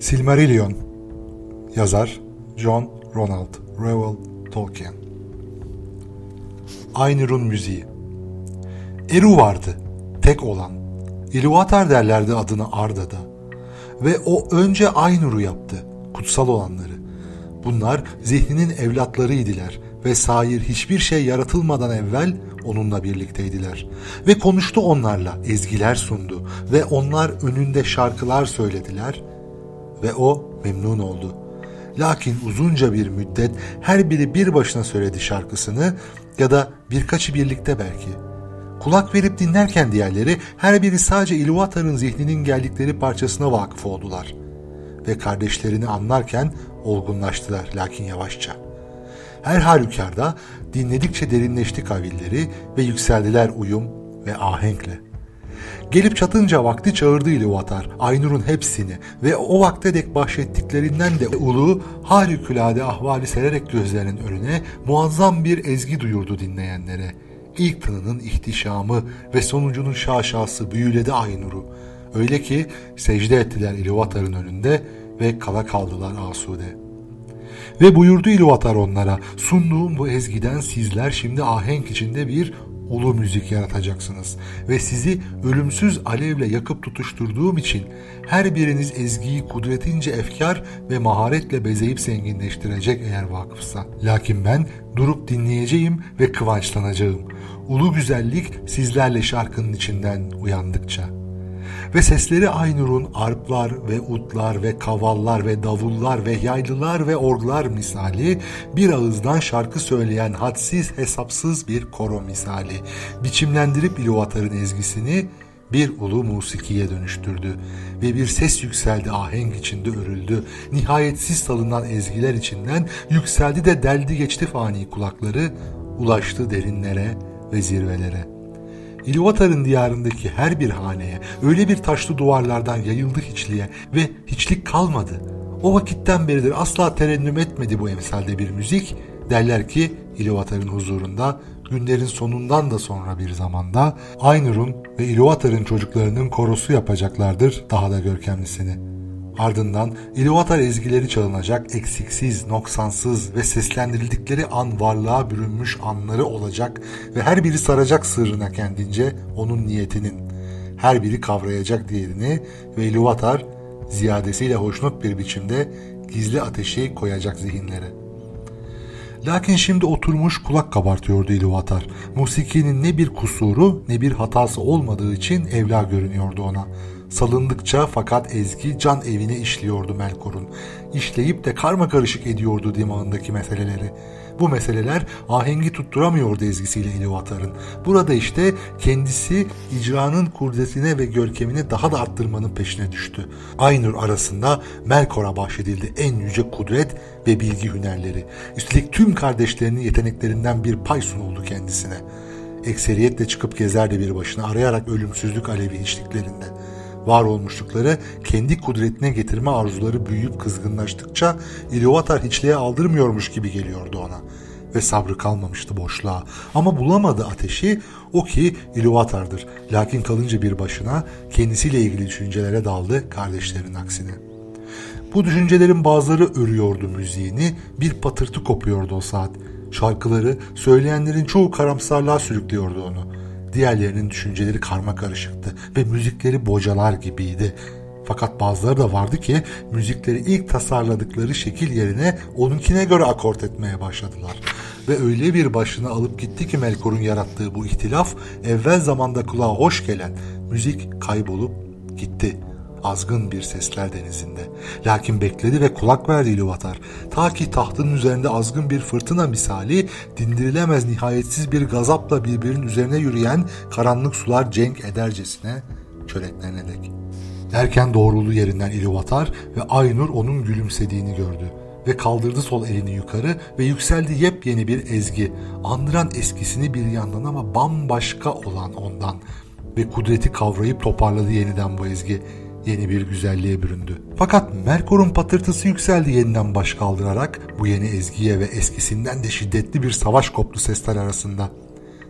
Silmarillion Yazar John Ronald Reuel Tolkien Aynur'un müziği Eru vardı, tek olan. Ilúvatar derlerdi adını Arda'da. Ve o önce Aynur'u yaptı, kutsal olanları. Bunlar zihninin evlatlarıydılar ve sair hiçbir şey yaratılmadan evvel onunla birlikteydiler. Ve konuştu onlarla, ezgiler sundu ve onlar önünde şarkılar söylediler ve o memnun oldu. Lakin uzunca bir müddet her biri bir başına söyledi şarkısını ya da birkaçı birlikte belki. Kulak verip dinlerken diğerleri her biri sadece Ilúvatar'ın zihninin geldikleri parçasına vakıf oldular. Ve kardeşlerini anlarken olgunlaştılar lakin yavaşça. Her halükarda dinledikçe derinleşti kavilleri ve yükseldiler uyum ve ahenkle. Gelip çatınca vakti çağırdı Ilúvatar, Aynur'un hepsini ve o vakte dek bahşettiklerinden de ulu harikulade ahvali sererek gözlerinin önüne muazzam bir ezgi duyurdu dinleyenlere. İlk tınının ihtişamı ve sonucunun şaşası büyüledi Aynur'u. Öyle ki secde ettiler Ilúvatar'ın önünde ve kala kaldılar asude. Ve buyurdu Ilúvatar onlara, sunduğum bu ezgiden sizler şimdi ahenk içinde bir ulu müzik yaratacaksınız ve sizi ölümsüz alevle yakıp tutuşturduğum için her biriniz ezgiyi kudretince efkar ve maharetle bezeyip zenginleştirecek eğer vakıfsa. Lakin ben durup dinleyeceğim ve kıvançlanacağım. Ulu güzellik sizlerle şarkının içinden uyandıkça.'' Ve sesleri Aynur'un arplar ve utlar ve kavallar ve davullar ve yaylılar ve orglar misali bir ağızdan şarkı söyleyen hadsiz hesapsız bir koro misali biçimlendirip İluvatar'ın ezgisini bir ulu musikiye dönüştürdü ve bir ses yükseldi ahenk içinde örüldü. Nihayetsiz salınan ezgiler içinden yükseldi de deldi geçti fani kulakları, ulaştı derinlere ve zirvelere.'' İluvatar'ın diyarındaki her bir haneye öyle bir taşlı duvarlardan yayıldı hiçliğe ve hiçlik kalmadı. O vakitten beridir asla terennüm etmedi bu emsalde bir müzik. Derler ki İluvatar'ın huzurunda günlerin sonundan da sonra bir zamanda Aynur'un ve İluvatar'ın çocuklarının korosu yapacaklardır daha da görkemlisini.'' Ardından İluvatar ezgileri çalınacak, eksiksiz, noksansız ve seslendirildikleri an varlığa bürünmüş anları olacak ve her biri saracak sırrına kendince onun niyetinin. Her biri kavrayacak diğerini ve İluvatar ziyadesiyle hoşnut bir biçimde gizli ateşi koyacak zihinlere. Lakin şimdi oturmuş kulak kabartıyordu İluvatar. Musikinin ne bir kusuru ne bir hatası olmadığı için evla görünüyordu ona.'' Salındıkça fakat Ezgi can evine işliyordu Melkor'un. İşleyip de karma karışık ediyordu dimağındaki meseleleri. Bu meseleler ahengi tutturamıyordu ezgisiyle İluvatar'ın. Burada işte kendisi icranın kurdetine ve görkemini daha da arttırmanın peşine düştü. Aynur arasında Melkor'a bahşedildi en yüce kudret ve bilgi hünerleri. Üstelik tüm kardeşlerinin yeteneklerinden bir pay sunuldu kendisine. Ekseriyetle çıkıp gezerdi bir başına arayarak ölümsüzlük alevi içliklerinde.'' Var olmuşlukları kendi kudretine getirme arzuları büyüyüp kızgınlaştıkça Ilúvatar hiçliğe aldırmıyormuş gibi geliyordu ona ve sabrı kalmamıştı boşluğa. Ama bulamadı ateşi o ki Ilúvatar'dır. Lakin kalınca bir başına kendisiyle ilgili düşüncelere daldı kardeşlerin aksine. Bu düşüncelerin bazıları örüyordu müziğini, bir patırtı kopuyordu o saat. Şarkıları, söyleyenlerin çoğu karamsarlığa sürüklüyordu onu. Diğerlerinin düşünceleri karma karışıktı ve müzikleri bocalar gibiydi. Fakat bazıları da vardı ki müzikleri ilk tasarladıkları şekil yerine onunkine göre akort etmeye başladılar. Ve öyle bir başını alıp gitti ki Melkor'un yarattığı bu ihtilaf evvel zamanda kulağa hoş gelen müzik kaybolup gitti azgın bir sesler denizinde. Lakin bekledi ve kulak verdi İluvatar. Ta ki tahtın üzerinde azgın bir fırtına misali dindirilemez nihayetsiz bir gazapla birbirinin üzerine yürüyen karanlık sular cenk edercesine çöreklerine dek. Erken doğruldu yerinden İluvatar ve Aynur onun gülümsediğini gördü ve kaldırdı sol elini yukarı ve yükseldi yepyeni bir ezgi. Andıran eskisini bir yandan ama bambaşka olan ondan ve kudreti kavrayıp toparladı yeniden bu ezgi yeni bir güzelliğe büründü. Fakat Merkur'un patırtısı yükseldi yeniden baş kaldırarak bu yeni ezgiye ve eskisinden de şiddetli bir savaş koptu sesler arasında.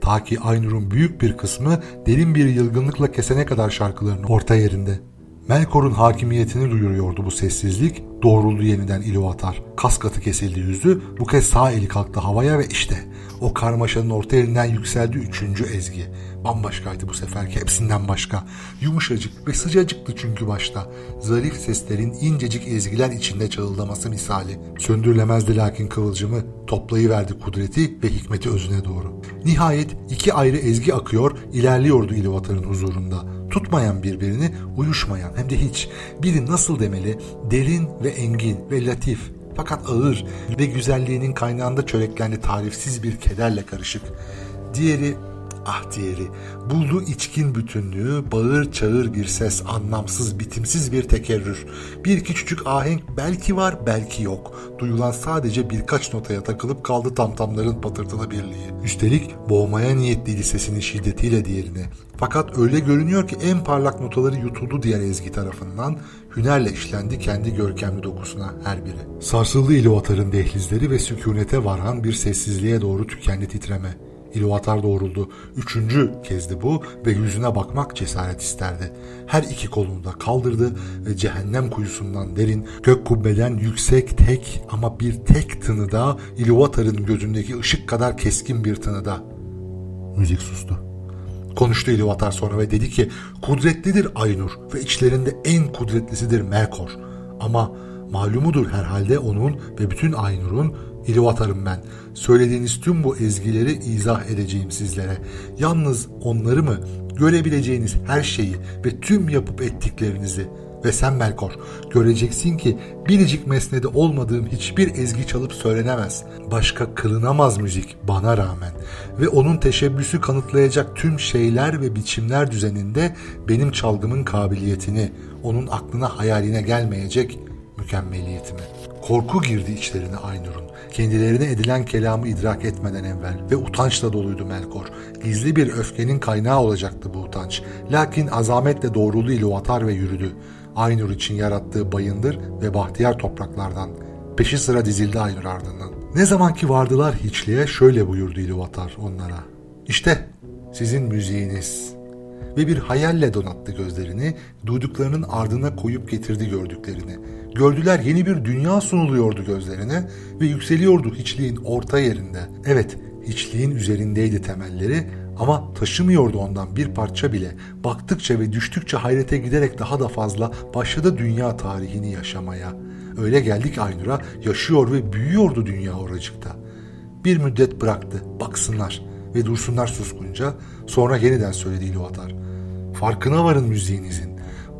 Ta ki Aynur'un büyük bir kısmı derin bir yılgınlıkla kesene kadar şarkılarını orta yerinde. Melkor'un hakimiyetini duyuruyordu bu sessizlik. Doğruldu yeniden İluvatar. Kas katı kesildi yüzü. Bu kez sağ eli kalktı havaya ve işte o karmaşanın orta elinden yükseldi üçüncü ezgi. Bambaşkaydı bu seferki hepsinden başka. Yumuşacık ve sıcacıktı çünkü başta. Zarif seslerin incecik ezgiler içinde çağıldaması misali. Söndürülemezdi lakin kıvılcımı toplayıverdi kudreti ve hikmeti özüne doğru. Nihayet iki ayrı ezgi akıyor, ilerliyordu İluvatar'ın huzurunda. Tutmayan birbirini, uyuşmayan hem de hiç. Biri nasıl demeli? Derin ve engin ve latif, fakat ağır ve güzelliğinin kaynağında çöreklendi tarifsiz bir kederle karışık. Diğeri Ah diğeri, buldu içkin bütünlüğü, bağır çağır bir ses, anlamsız, bitimsiz bir tekerrür. Bir küçücük ahenk belki var, belki yok. Duyulan sadece birkaç notaya takılıp kaldı tamtamların patırtılı birliği. Üstelik boğmaya niyetliydi sesinin şiddetiyle diğerini. Fakat öyle görünüyor ki en parlak notaları yutuldu diğer ezgi tarafından, hünerle işlendi kendi görkemli dokusuna her biri. Sarsıldı İluvatar'ın dehlizleri ve sükunete varan bir sessizliğe doğru tükendi titreme. İluvatar doğruldu. Üçüncü kezdi bu ve yüzüne bakmak cesaret isterdi. Her iki kolunu da kaldırdı ve cehennem kuyusundan derin, gök kubbeden yüksek tek ama bir tek tınıda İluvatar'ın gözündeki ışık kadar keskin bir tınıda. Müzik sustu. Konuştu İluvatar sonra ve dedi ki kudretlidir Aynur ve içlerinde en kudretlisidir Melkor. Ama malumudur herhalde onun ve bütün Aynur'un İlivatarım ben. Söylediğiniz tüm bu ezgileri izah edeceğim sizlere. Yalnız onları mı, görebileceğiniz her şeyi ve tüm yapıp ettiklerinizi ve sen Melkor göreceksin ki biricik mesnede olmadığım hiçbir ezgi çalıp söylenemez. Başka kılınamaz müzik bana rağmen ve onun teşebbüsü kanıtlayacak tüm şeyler ve biçimler düzeninde benim çalgımın kabiliyetini, onun aklına hayaline gelmeyecek mükemmeliyetimi. Korku girdi içlerine Aynur'un. Kendilerine edilen kelamı idrak etmeden evvel ve utançla doluydu Melkor. Gizli bir öfkenin kaynağı olacaktı bu utanç. Lakin azametle doğruluğu ile atar ve yürüdü. Aynur için yarattığı bayındır ve bahtiyar topraklardan. Peşi sıra dizildi Aynur ardından. Ne zamanki vardılar hiçliğe şöyle buyurdu İluvatar onlara. İşte sizin müziğiniz. Ve bir hayalle donattı gözlerini, duyduklarının ardına koyup getirdi gördüklerini. Gördüler yeni bir dünya sunuluyordu gözlerine ve yükseliyordu hiçliğin orta yerinde. Evet, hiçliğin üzerindeydi temelleri ama taşımıyordu ondan bir parça bile. Baktıkça ve düştükçe hayrete giderek daha da fazla başladı dünya tarihini yaşamaya. Öyle geldik Aynur'a yaşıyor ve büyüyordu dünya oracıkta. Bir müddet bıraktı, baksınlar ve dursunlar suskunca sonra yeniden söyledi İluvatar. Farkına varın müziğinizin.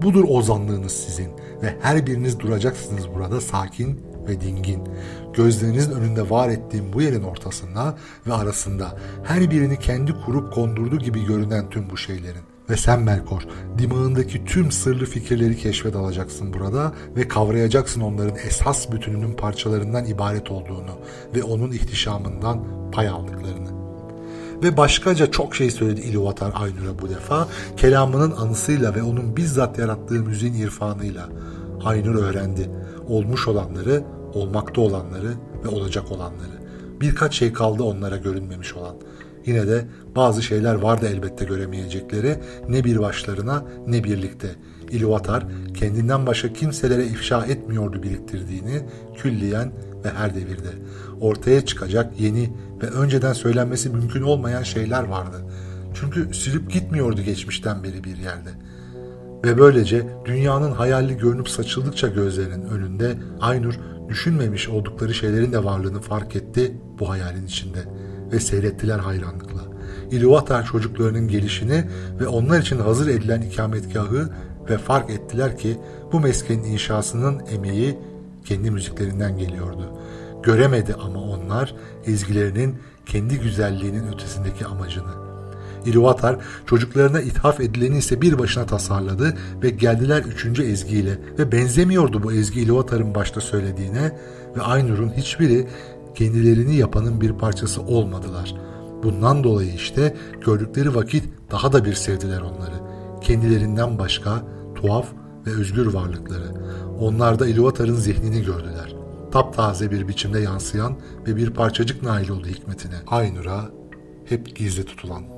Budur ozanlığınız sizin ve her biriniz duracaksınız burada sakin ve dingin. Gözlerinizin önünde var ettiğim bu yerin ortasında ve arasında her birini kendi kurup kondurduğu gibi görünen tüm bu şeylerin. Ve sen Melkor, dimağındaki tüm sırlı fikirleri keşfe dalacaksın burada ve kavrayacaksın onların esas bütününün parçalarından ibaret olduğunu ve onun ihtişamından pay aldıklarını ve başkaca çok şey söyledi İluvatar Aynur'a bu defa. Kelamının anısıyla ve onun bizzat yarattığı müziğin irfanıyla. Aynur öğrendi. Olmuş olanları, olmakta olanları ve olacak olanları. Birkaç şey kaldı onlara görünmemiş olan. Yine de bazı şeyler vardı elbette göremeyecekleri ne bir başlarına ne birlikte. İluvatar kendinden başka kimselere ifşa etmiyordu biriktirdiğini külliyen ve her devirde. Ortaya çıkacak yeni ve önceden söylenmesi mümkün olmayan şeyler vardı. Çünkü sürüp gitmiyordu geçmişten beri bir yerde. Ve böylece dünyanın hayali görünüp saçıldıkça gözlerinin önünde Aynur düşünmemiş oldukları şeylerin de varlığını fark etti bu hayalin içinde ve seyrettiler hayranlıkla. İluvatar çocuklarının gelişini ve onlar için hazır edilen ikametgahı ve fark ettiler ki bu meskenin inşasının emeği kendi müziklerinden geliyordu. Göremedi ama onlar ezgilerinin kendi güzelliğinin ötesindeki amacını. İluvatar çocuklarına ithaf edileni ise bir başına tasarladı ve geldiler üçüncü ezgiyle ve benzemiyordu bu ezgi İluvatar'ın başta söylediğine ve Aynur'un hiçbiri kendilerini yapanın bir parçası olmadılar. Bundan dolayı işte gördükleri vakit daha da bir sevdiler onları. Kendilerinden başka tuhaf ve özgür varlıkları. Onlar da İluvatar'ın zihnini gördüler. Taptaze bir biçimde yansıyan ve bir parçacık nail oldu hikmetine. Aynur'a hep gizli tutulan.